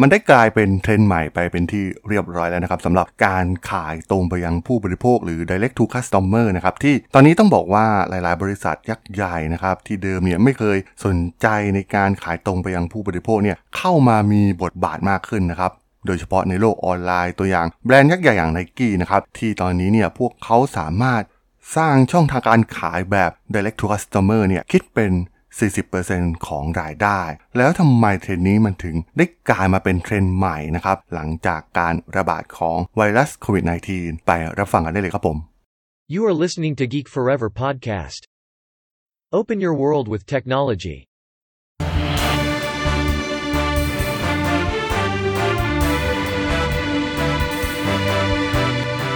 มันได้กลายเป็นเทรนด์ใหม่ไปเป็นที่เรียบร้อยแล้วนะครับสำหรับการขายตรงไปยังผู้บริโภคหรือ direct to customer นะครับที่ตอนนี้ต้องบอกว่าหลาย ๆ บริษัทยักษ์ใหญ่นะครับที่เดิมเนี่ยไม่เคยสนใจในการขายตรงไปยังผู้บริโภคเนี่ยเข้ามามีบทบาทมากขึ้นนะครับโดยเฉพาะในโลกออนไลน์ตัวอย่างแบรนด์ยักษ์ใหญ่อย่างไนกี้นะครับที่ตอนนี้เนี่ยพวกเขาสามารถสร้างช่องทางการขายแบบ direct to customer เนี่ยคิดเป็น 40%ของรายได้ แล้วทำไมเทรนนี้มันถึงได้กลายมาเป็นเทรนใหม่นะครับ หลังจากการระบาดของไวรัสโควิด -19 ไปรับฟังกันได้เลยครับผม You are listening to Geek Forever podcast. Open your world with technology.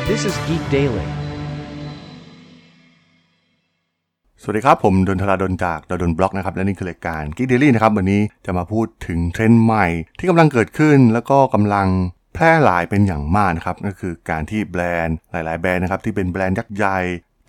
This is Geek Daily. สวัสดีครับ ผมด้นทราดนจากด้นบล็อกนะครับ และนี่คือรายการ Geek Daily นะครับ วันนี้จะมาพูดถึงเทรนด์ใหม่ ที่กำลังเกิดขึ้น แล้วก็กำลังแพร่หลายเป็นอย่างมากนะครับก็คือการที่แบรนด์หลาย ๆ แบรนด์นะครับที่เป็นแบรนด์ยักษ์ใหญ่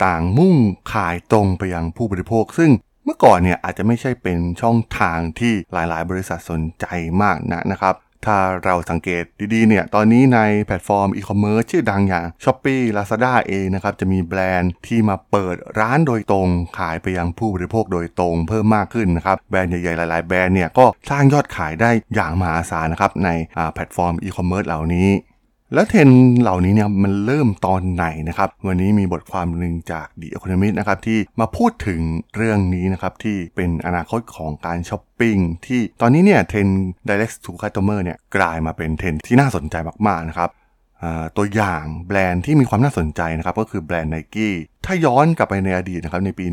ต่างมุ่งขายตรงไปยังผู้บริโภค ซึ่งเมื่อก่อนเนี่ยอาจจะไม่ใช่เป็นช่องทางที่หลาย ๆ บริษัทสนใจมากนะนะครับ ถ้าเราสังเกตดีๆเนี่ย ตอนนี้ในแพลตฟอร์มอีคอมเมิร์ซชื่อดังอย่าง Shopee Lazada เองนะครับ จะมีแบรนด์ที่มาเปิดร้านโดยตรง ขายไปยังผู้บริโภคโดยตรงเพิ่มมากขึ้นนะครับ แบรนด์ใหญ่ๆ หลายๆ แบรนด์เนี่ย ก็สร้างยอดขายได้อย่างมหาศาลนะครับ ในแพลตฟอร์มอีคอมเมิร์ซเหล่านี้ แล้วเทรนเหล่านี้เนี่ยมันเริ่มตอนไหนนะครับ วันนี้มีบทความหนึ่งจาก The Economist นะครับที่มาพูดถึงเรื่องนี้นะครับที่เป็นอนาคตของการช้อปปิ้งที่ตอนนี้เนี่ยเทรน direct to customer เนี่ยกลายมาเป็นเทรนด์ที่น่าสนใจมากๆนะครับตัวอย่างแบรนด์ที่มีความน่าสนใจนะครับก็คือแบรนด์ไนกี้ถ้าย้อนกลับไปในอดีตนะครับในปี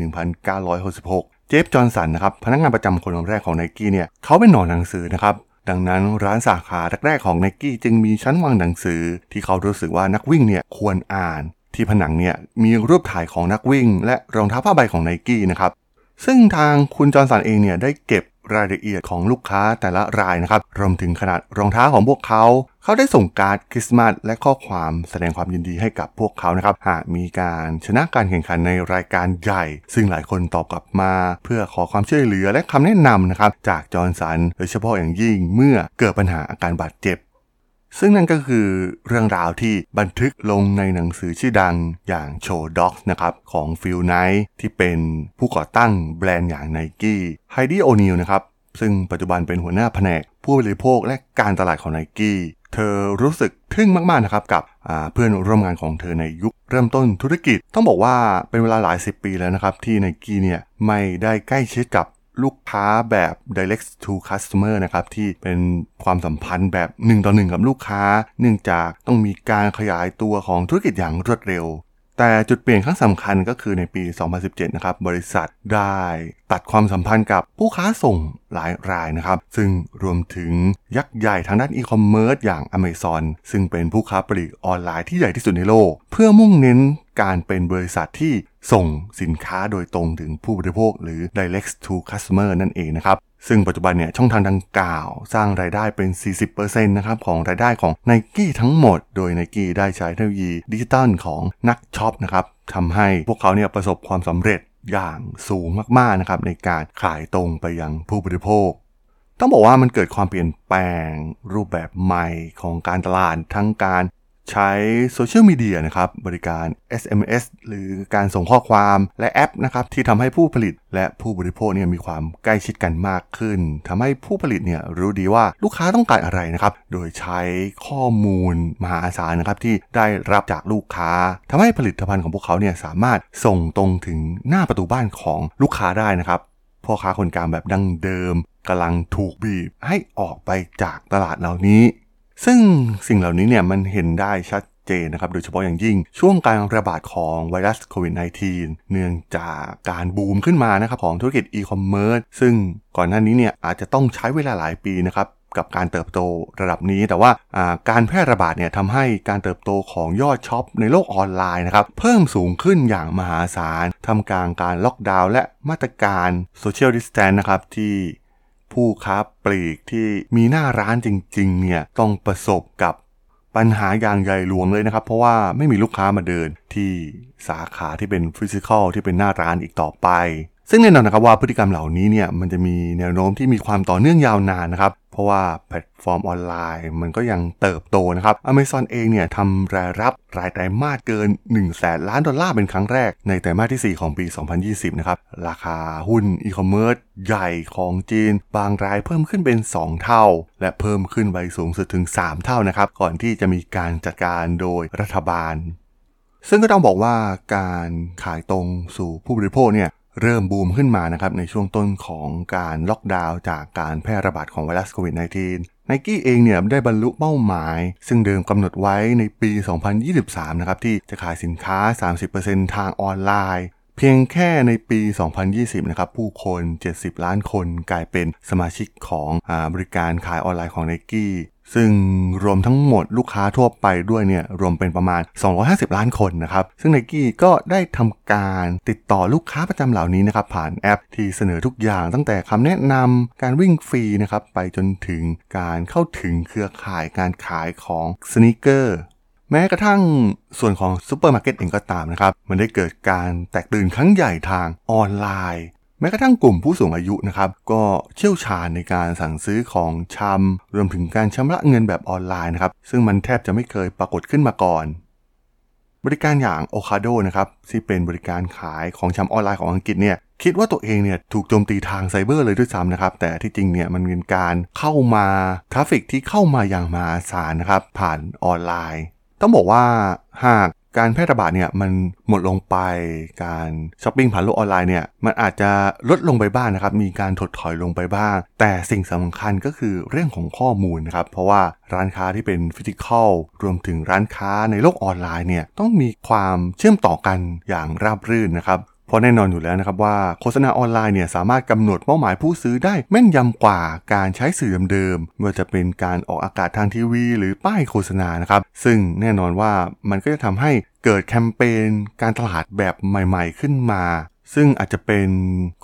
1966 เจฟ จอห์นสันนะครับพนักงานประจำคนแรกของไนกี้เนี่ยเขาเป็นหนอนหนังสือนะครับ ดังนั้นร้านสาขาแรกๆของไนกี้จึงมีชั้นวางหนังสือ ที่เขารู้สึกว่านักวิ่งเนี่ยควรอ่าน ที่ผนังเนี่ยมีรูปถ่ายของนักวิ่ง และรองเท้าผ้าใบของไนกี้นะครับซึ่งทางคุณจอร์นสันเองเนี่ยได้เก็บ รายละเอียดของลูกค้าแต่ละรายนะครับ รวมถึงขนาดรองเท้าของพวกเขา เขาได้ส่งการ์ดคริสต์มาสและข้อความแสดงความยินดีให้กับพวกเขานะครับ หากมีการชนะการแข่งขันในรายการใหญ่ ซึ่งหลายคนตอบกลับมา เพื่อขอความช่วยเหลือและคำแนะนำนะครับจากจอห์นสันโดยเฉพาะอย่างยิ่งเมื่อเกิดปัญหาอาการบาดเจ็บ ซึ่งนั่นก็คือเรื่องราวที่บันทึกลงในหนังสือชื่อดังอย่าง Shoe Dog นะครับของฟิลไนท์ที่เป็นผู้ก่อตั้งแบรนด์อย่างไนกี้ไฮดี้โอนิลนะครับซึ่งปัจจุบันเป็นหัวหน้าแผนก ผู้บริโภคและการตลาดของไนกี้เธอรู้สึกทึ่งมากๆนะครับกับเพื่อนร่วมงานของเธอในยุคเริ่มต้นธุรกิจ ต้องบอกว่าเป็นเวลาหลายสิบปีแล้วนะครับที่ไนกี้เนี่ยไม่ได้ใกล้ชิดกับ ลูกค้าแบบ direct to customer นะครับที่เป็นความสัมพันธ์แบบ 1 ต่อ 1 กับลูกค้า เนื่องจากต้องมีการขยายตัวของธุรกิจอย่างรวดเร็ว แต่จุดเปลี่ยนครั้งสำคัญก็คือในปี 2017 นะครับ บริษัทได้ตัดความสัมพันธ์กับผู้ค้าส่งหลายรายนะครับ ซึ่งรวมถึงยักษ์ใหญ่ทางด้านอีคอมเมิร์ซอย่าง Amazon ซึ่งเป็นผู้ค้าปลีกออนไลน์ที่ใหญ่ที่สุดในโลก เพื่อมุ่งเน้นการเป็นบริษัทที่ส่งสินค้าโดยตรงถึงผู้บริโภคหรือ direct to customer นั่นเองนะครับ ซึ่งปัจจุบันเนี่ยช่องทางดังกล่าวสร้างรายได้เป็น 40%นะครับของรายได้ของ n i กี้ทั้งหมด โดย n i กี้ได้ใช้เทคโนโลยีดิจิตอลของนักช็อปนะครับทำให้พวกเขาเนี่ยประสบความสำเร็จอย่างสูงมากๆนะครับในการขายตรงไปยังผู้บริโภค ต้องบอกว่ามันเกิดความเปลี่ยนแปลงรูปแบบใหม่ของการตลาดทั้งการ ใช้โซเชียลมีเดียนะครับบริการ SMS หรือการส่งข้อความและแอปนะครับที่ทำให้ผู้ผลิตและผู้บริโภคเนี่ยมีความใกล้ชิดกันมากขึ้นทำให้ผู้ผลิตเนี่ยรู้ดีว่าลูกค้าต้องการอะไรนะครับโดยใช้ข้อมูลมหาศาลนะครับที่ได้รับจากลูกค้าทำให้ผลิตภัณฑ์ของพวกเขาเนี่ยสามารถส่งตรงถึงหน้าประตูบ้านของลูกค้าได้นะครับพ่อค้าคนกลางแบบดั้งเดิมกำลังถูกบีบให้ออกไปจากตลาดเหล่านี้ ซึ่งสิ่งเหล่านี้เนี่ยมันเห็นได้ชัดเจนนะครับโดยเฉพาะอย่างยิ่งช่วงการระบาดของไวรัสโควิด -19 เนื่องจากการบูมขึ้นมานะครับของธุรกิจอีคอมเมิร์ซซึ่งก่อนหน้านี้เนี่ยอาจจะต้องใช้เวลาหลายปีนะครับกับการเติบโตระดับนี้ แต่ว่าการแพร่ระบาดเนี่ยทำให้การเติบโตของยอดช็อปในโลกออนไลน์นะครับเพิ่มสูงขึ้นอย่างมหาศาลท่ามกลางการล็อกดาวน์และมาตรการ social distance นะครับที่ ผู้ค้าปลีกที่มีหน้าร้านจริงๆเนี่ยต้องประสบกับปัญหาอย่างใหญ่หลวงเลยนะครับ เพราะว่าไม่มีลูกค้ามาเดินที่สาขาที่เป็น physical ที่เป็นหน้าร้านอีกต่อไป ซึ่งแน่นอนนะครับว่าพฤติกรรมเหล่านี้เนี่ยมันจะมีแนวโน้มที่มีความต่อเนื่องยาวนานนะครับ เพราะว่าแพลตฟอร์มออนไลน์มันก็ยังเติบโตนะครับ Amazon เองเนี่ยทำรายรับรายไตรมาสเกิน1แสนล้านดอลลาร์เป็นครั้งแรก ในไตรมาสที่ 4 ของปี 2020 นะครับ ราคาหุ้นอีคอมเมิร์ซใหญ่ของจีน บางรายเพิ่มขึ้นเป็น 2 เท่า และเพิ่มขึ้นไปสูงสุดถึง 3 เท่านะครับ ก่อนที่จะมีการจัดการโดยรัฐบาลซึ่งก็ต้องบอกว่าการขายตรงสู่ผู้บริโภคเนี่ย เริ่มบูมขึ้นมานะครับในช่วงต้นของการล็อกดาวน์จากการแพร่ระบาดของไวรัสโควิด -19 ไนกี้เองเนี่ยได้บรรลุเป้าหมาย ซึ่งเดิมกำหนดไว้ในปี 2023 นะครับที่จะขายสินค้า 30%ทางออนไลน์ เพียงแค่ในปี 2020 นะครับผู้คน 70 ล้านคนกลายเป็นสมาชิกของอบริการขายออนไลน์ของไนกี้ ซึ่งรวมทั้งหมดลูกค้าทั่วไปด้วยเนี่ยรวมเป็นประมาณ 250 ล้านคนนะครับซึ่งไนกี้ก็ได้ทำการติดต่อลูกค้าประจำเหล่านี้นะครับผ่านแอปที่เสนอทุกอย่างตั้งแต่คำแนะนำการวิ่งฟรีนะครับไปจนถึงการเข้าถึงเครือข่ายการขายของ sneaker แม้กระทั่งส่วนของซูเปอร์มาร์เก็ตเองก็ตามนะครับ มันได้เกิดการแตกตื่นครั้งใหญ่ทางออนไลน์ แม้กระทั่งกลุ่มผู้สูงอายุนะครับ ก็เชี่ยวชาญในการสั่งซื้อของชำรวมถึงการชำระเงินแบบออนไลน์นะครับ ซึ่งมันแทบจะไม่เคยปรากฏขึ้นมาก่อน บริการอย่าง o คาโดนะครับที่เป็นบริการขายของชำออนไลน์ของอังกฤษเนี่ยคิดว่าตัวเองเนี่ยถูกโจมตีทางไซเบอร์เลยด้วยซ้ำนะครับ แต่ที่จริงเนี่ยมันเป็นการเข้ามาtraffic ที่เข้ามาอย่างมหาศาลนะครับผ่านออนไลน์ ต้องบอกว่าหาก การแพร่ระบาดเนี่ยมันหมดลงไป การช้อปปิ้งผ่านโลกออนไลน์เนี่ยมันอาจจะลดลงไปบ้างนะครับ มีการถดถอยลงไปบ้าง แต่สิ่งสำคัญก็คือเรื่องของข้อมูลนะครับ เพราะว่าร้านค้าที่เป็น physical รวมถึงร้านค้าในโลกออนไลน์เนี่ยต้องมีความเชื่อมต่อกันอย่างราบรื่นนะครับ เพราะแน่นอนอยู่แล้วนะครับว่าโฆษณาออนไลน์เนี่ยสามารถกำหนดเป้าหมายผู้ซื้อได้แม่นยำกว่าการใช้สื่อเดิมๆไม่ว่าจะเป็นการออกอากาศทางทีวี หรือป้ายโฆษณานะครับซึ่งแน่นอนว่ามันก็จะทำให้เกิดแคมเปญการตลาดแบบใหม่ ๆ ขึ้นมา ซึ่งอาจจะเป็น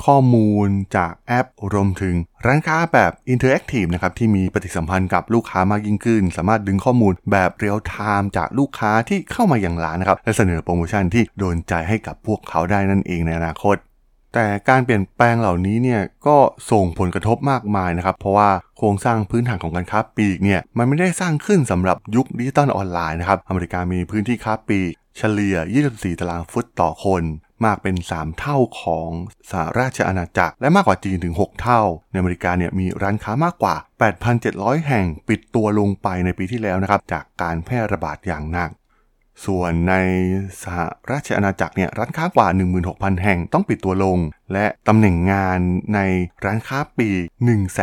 ข้อมูลจากแอปรวมถึงร้านค้าแบบ interactive นะครับที่มีปฏิสัมพันธ์กับลูกค้ามากยิ่งขึ้น สามารถดึงข้อมูลแบบ real-time จากลูกค้าที่เข้ามาอย่างร้านนะครับและเสนอโปรโมชั่นที่โดนใจให้กับพวกเขาได้นั่นเองในอนาคต แต่การเปลี่ยนแปลงเหล่านี้เนี่ยก็ส่งผลกระทบมากมายนะครับเพราะว่าโครงสร้างพื้นฐานของการค้าปลีกเนี่ยมันไม่ได้สร้างขึ้นสำหรับยุคดิจิตอลออนไลน์นะครับอเมริกามีพื้นที่ค้าปลีกเฉลี่ย 24 ตารางฟุตต่อคน มากเป็น 3 เท่าของสหราชอาณาจักร และมากกว่าจีนถึง 6 เท่า ในอเมริกาเนี่ยมีร้านค้ามากกว่า 8,700 แห่งปิดตัวลงไปในปีที่แล้วนะครับจากการแพร่ระบาดอย่างหนัก ส่วนในสหราชอาณาจักรเนี่ยร้านค้ากว่า 16,000 แห่งต้องปิดตัวลง และตำแหน่งงานในร้านค้าปลีก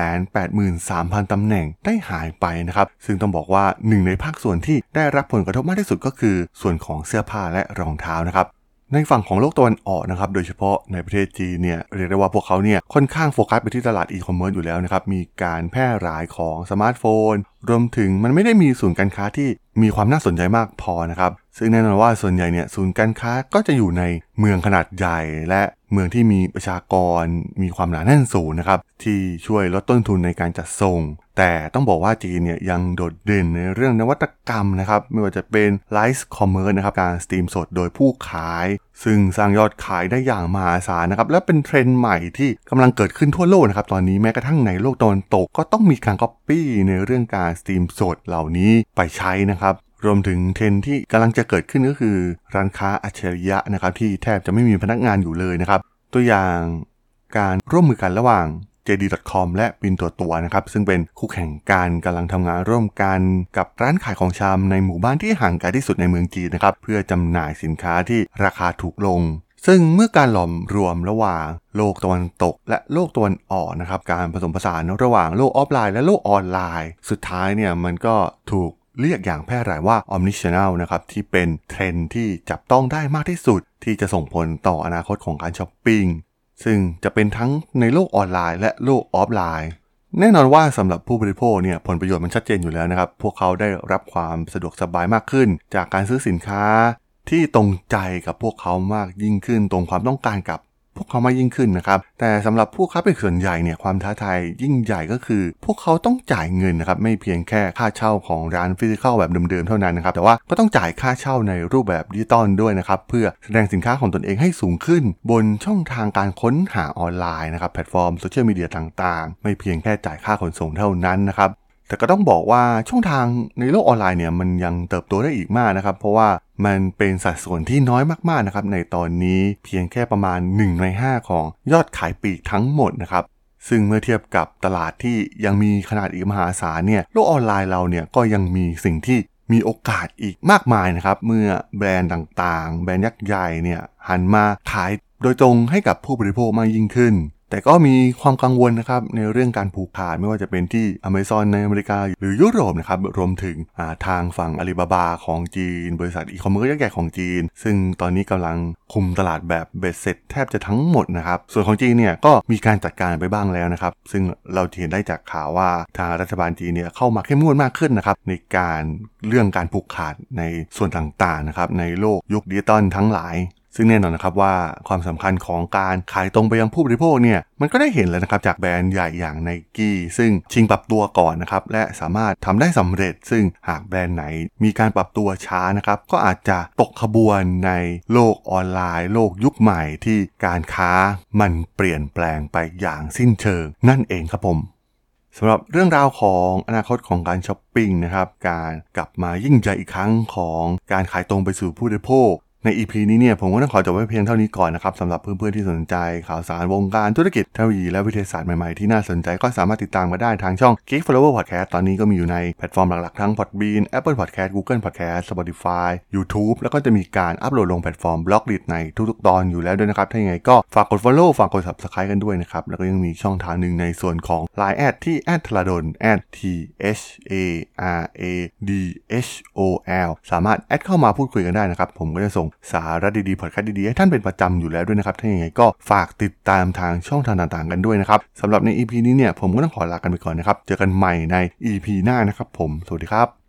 183,000 ตำแหน่งได้หายไปนะครับซึ่งต้องบอกว่าหนึ่งในภาคส่วนที่ได้รับผลกระทบมากที่สุดก็คือ ส่วนของเสื้อผ้าและรองเท้านะครับ ในฝั่งของโลกตะวันออกนะครับ โดยเฉพาะในประเทศจีนเนี่ยเรียกได้ว่าพวกเขาเนี่ยค่อนข้างโฟกัสไปที่ตลาดอีคอมเมิร์ซอยู่แล้วนะครับ มีการแพร่หลายของสมาร์ทโฟน รวมถึงมันไม่ได้มีศูนย์การค้าที่มีความน่าสนใจมากพอนะครับ ซึ่งแน่นอนว่าส่วนใหญ่เนี่ยศูนย์การค้าก็จะอยู่ในเมืองขนาดใหญ่ และเมืองที่มีประชากรมีความหนาแน่นสูงนะครับที่ช่วยลดต้นทุนในการจัดส่ง แต่ต้องบอกว่าจีนเนี่ยยังโดดเด่นในเรื่องนวัตกรรมนะครับไม่ว่าจะเป็น live commerce นะครับการสตรีมสดโดยผู้ขาย ซึ่งสร้างยอดขายได้อย่างมหาศาลนะครับและเป็นเทรนด์ใหม่ที่กำลังเกิดขึ้นทั่วโลกนะครับตอนนี้แม้กระทั่งในโลกตะวันตกก็ต้องมีการก๊อปปี้ในเรื่องการสตรีมสดเหล่านี้ไปใช้นะครับ รวมถึงเทรนด์ที่กำลังจะเกิดขึ้นก็คือ ร้านค้าอัจฉริยะนะครับที่แทบจะไม่มีพนักงานอยู่เลยนะครับ ตัวอย่างการร่วมมือกันระหว่าง JD.com และ Pinduoduo นะครับ ซึ่งเป็นคู่แข่งกันกำลังทำงานร่วมกันกับร้านขายของชำในหมู่บ้านที่ห่างไกลที่สุดในเมืองจีนนะครับ เพื่อจำหน่ายสินค้าที่ราคาถูกลง ซึ่งเมื่อการหลอมรวมระหว่างโลกตะวันตก และโลกตะวันออกนะครับ การผสมผสานระหว่างโลกออฟไลน์และโลกออนไลน์ สุดท้ายเนี่ยมันก็ถูก เรียกอย่างแพร่หลายว่า Omnichannel นะครับที่เป็นเทรนด์ที่จับต้องได้มากที่สุด ที่จะส่งผลต่ออนาคตของการช้อปปิ้งซึ่งจะเป็นทั้งในโลกออนไลน์ และโลกออฟไลน์แน่นอนว่าสำหรับผู้บริโภคเนี่ยผลประโยชน์มันชัดเจนอยู่แล้วนะครับ พวกเขาได้รับความสะดวกสบายมากขึ้น จากการซื้อสินค้าที่ตรงใจกับพวกเขามากยิ่งขึ้น ตรงความต้องการกับ เขามากยิ่งขึ้นนะครับ แต่สำหรับผู้ค้าปลีกส่วนใหญ่เนี่ยความท้าทายยิ่งใหญ่ก็คือ พวกเขาต้องจ่ายเงินนะครับไม่เพียงแค่ค่าเช่าของร้าน physical แบบเดิมๆเท่านั้นนะครับแต่ว่าก็ต้องจ่ายค่าเช่าในรูปแบบดิจิตอลด้วยนะครับเพื่อแสดงสินค้าของตนเองให้สูงขึ้น บนช่องทางการค้นหาออนไลน์นะครับแพลตฟอร์มโซเชียลมีเดียต่างๆ ไม่เพียงแค่จ่ายค่าขนส่งเท่านั้นนะครับ แต่ก็ต้องบอกว่าช่องทางในโลกออนไลน์เนี่ยมันยังเติบโตได้อีกมากนะครับ เพราะว่ามันเป็นสัดส่วนที่น้อยมากๆนะครับในตอนนี้เพียงแค่ประมาณ 1 ใน 5 ของยอดขายปลีกทั้งหมดนะครับซึ่งเมื่อเทียบกับตลาดที่ยังมีขนาดอีกมหาศาลเนี่ยโลกออนไลน์เราเนี่ยก็ยังมีสิ่งที่มีโอกาสอีกมากมายนะครับ เมื่อแบรนด์ต่างๆ แบรนด์ยักษ์ใหญ่เนี่ยหันมาขายโดยตรงให้กับผู้บริโภคมากยิ่งขึ้น แต่ก็มีความกังวลนะครับในเรื่องการผูกขาดไม่ว่าจะเป็นที่อเมซอนในอเมริกา หรือยุโรปนะครับรวมถึงทางฝั่งอาลีบาบาของจีน บริษัทอีคอมเมิร์ซยักษ์ใหญ่ของจีน ซึ่งตอนนี้กำลังคุมตลาดแบบเบ็ดเสร็จแทบจะทั้งหมดนะครับส่วนของจีนเนี่ยก็มีการจัดการไปบ้างแล้วนะครับ ซึ่งเราเห็นได้จากข่าวว่าทางรัฐบาลจีนเนี่ยเข้ามาเข้มงวดมากขึ้นนะครับในการเรื่องการผูกขาดในส่วนต่างๆนะครับในโลกยุคดิจิตอลทั้งหลาย ซึ่งแน่นอนนะครับว่าความสำคัญของการขายตรงไปยังผู้บริโภคเนี่ยมันก็ได้เห็นแล้วนะครับจากแบรนด์ใหญ่อย่างไนกี้ซึ่งชิงปรับตัวก่อนนะครับและสามารถทำได้สำเร็จ ซึ่งหากแบรนด์ไหนมีการปรับตัวช้านะครับก็อาจจะตกขบวนในโลกออนไลน์ โลกยุคใหม่ที่การค้ามันเปลี่ยนแปลงไปอย่างสิ้นเชิง นั่นเองครับผมสำหรับเรื่องราวของอนาคตของการช้อปปิ้งนะครับ การกลับมายิ่งใหญ่อีกครั้งของการขายตรงไปสู่ผู้บริโภค ใน EP นี้เนี่ยผมก็ต้องขอจบไว้เพียงเท่านี้ก่อนนะครับสำหรับเพื่อนๆที่สนใจข่าวสารวงการธุรกิจเทคโนโลยีและวิทยาศาสตร์ใหม่ๆที่น่าสนใจก็สามารถติดตามมาได้ทางช่อง Geek Forever Podcast ตอนนี้ก็มีอยู่ในแพลตฟอร์มหลักๆทั้ง Podbean Apple Podcast Google Podcast Spotify YouTube แล้วก็จะมีการอัปโหลดลงแพลตฟอร์ม Blockdit ในทุกๆ ตอนอยู่แล้วด้วยนะครับถ้าอย่างไรก็ฝากกด Follow ฝากกด Subscribe กันด้วยนะครับแล้วก็ยังมีช่องทางหนึ่งในส่วนของ Line แอดที่แอดทลาดนแอด T H A R A D H O L สามารถแอดเข้ามาพูดคุยกันได้นะครับผมก็จะส่งสาระดีๆพอดแคสต์ดีๆ ให้ท่านเป็นประจำอยู่แล้วด้วยนะครับ ถ้าอย่างไรก็ฝากติดตามทางช่องทางต่างๆ กันด้วยนะครับสำหรับใน EP นี้เนี่ยผมก็ต้องขอลากันไปก่อนนะครับ เจอกันใหม่ใน EP หน้านะครับผม สวัสดีครับ